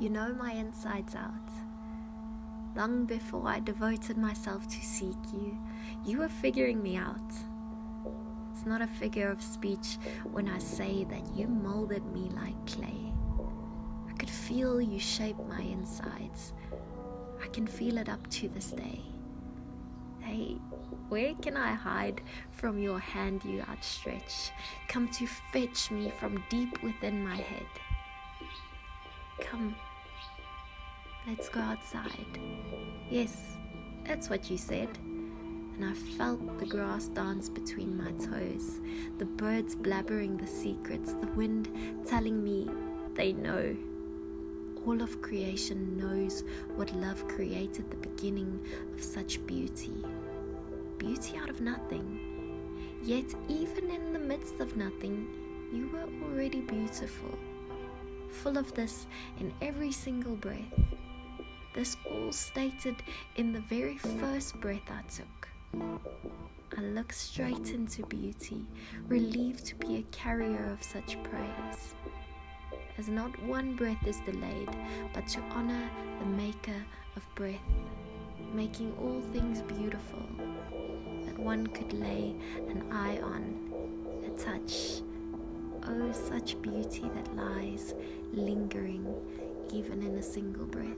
You know my insides out. Long before I devoted myself to seek you, you were figuring me out. It's not a figure of speech when I say that you molded me like clay. I could feel you shape my insides. I can feel it up to this day. Hey, where can I hide from your hand you outstretch? Come to fetch me from deep within my head. Come, let's go outside. Yes, that's what you said. And I felt the grass dance between my toes, the birds blabbering the secrets, the wind telling me they know. All of creation knows what love created the beginning of such beauty beauty out of nothing. Yet, even in the midst of nothing, you were already beautiful, full of this in every single breath. This all stated in the very first breath I took. I look straight into beauty, relieved to be a carrier of such praise. As not one breath is delayed, but to honor the Maker of breath, making all things beautiful that one could lay an eye on, a touch. Oh, such beauty that lies lingering even in a single breath.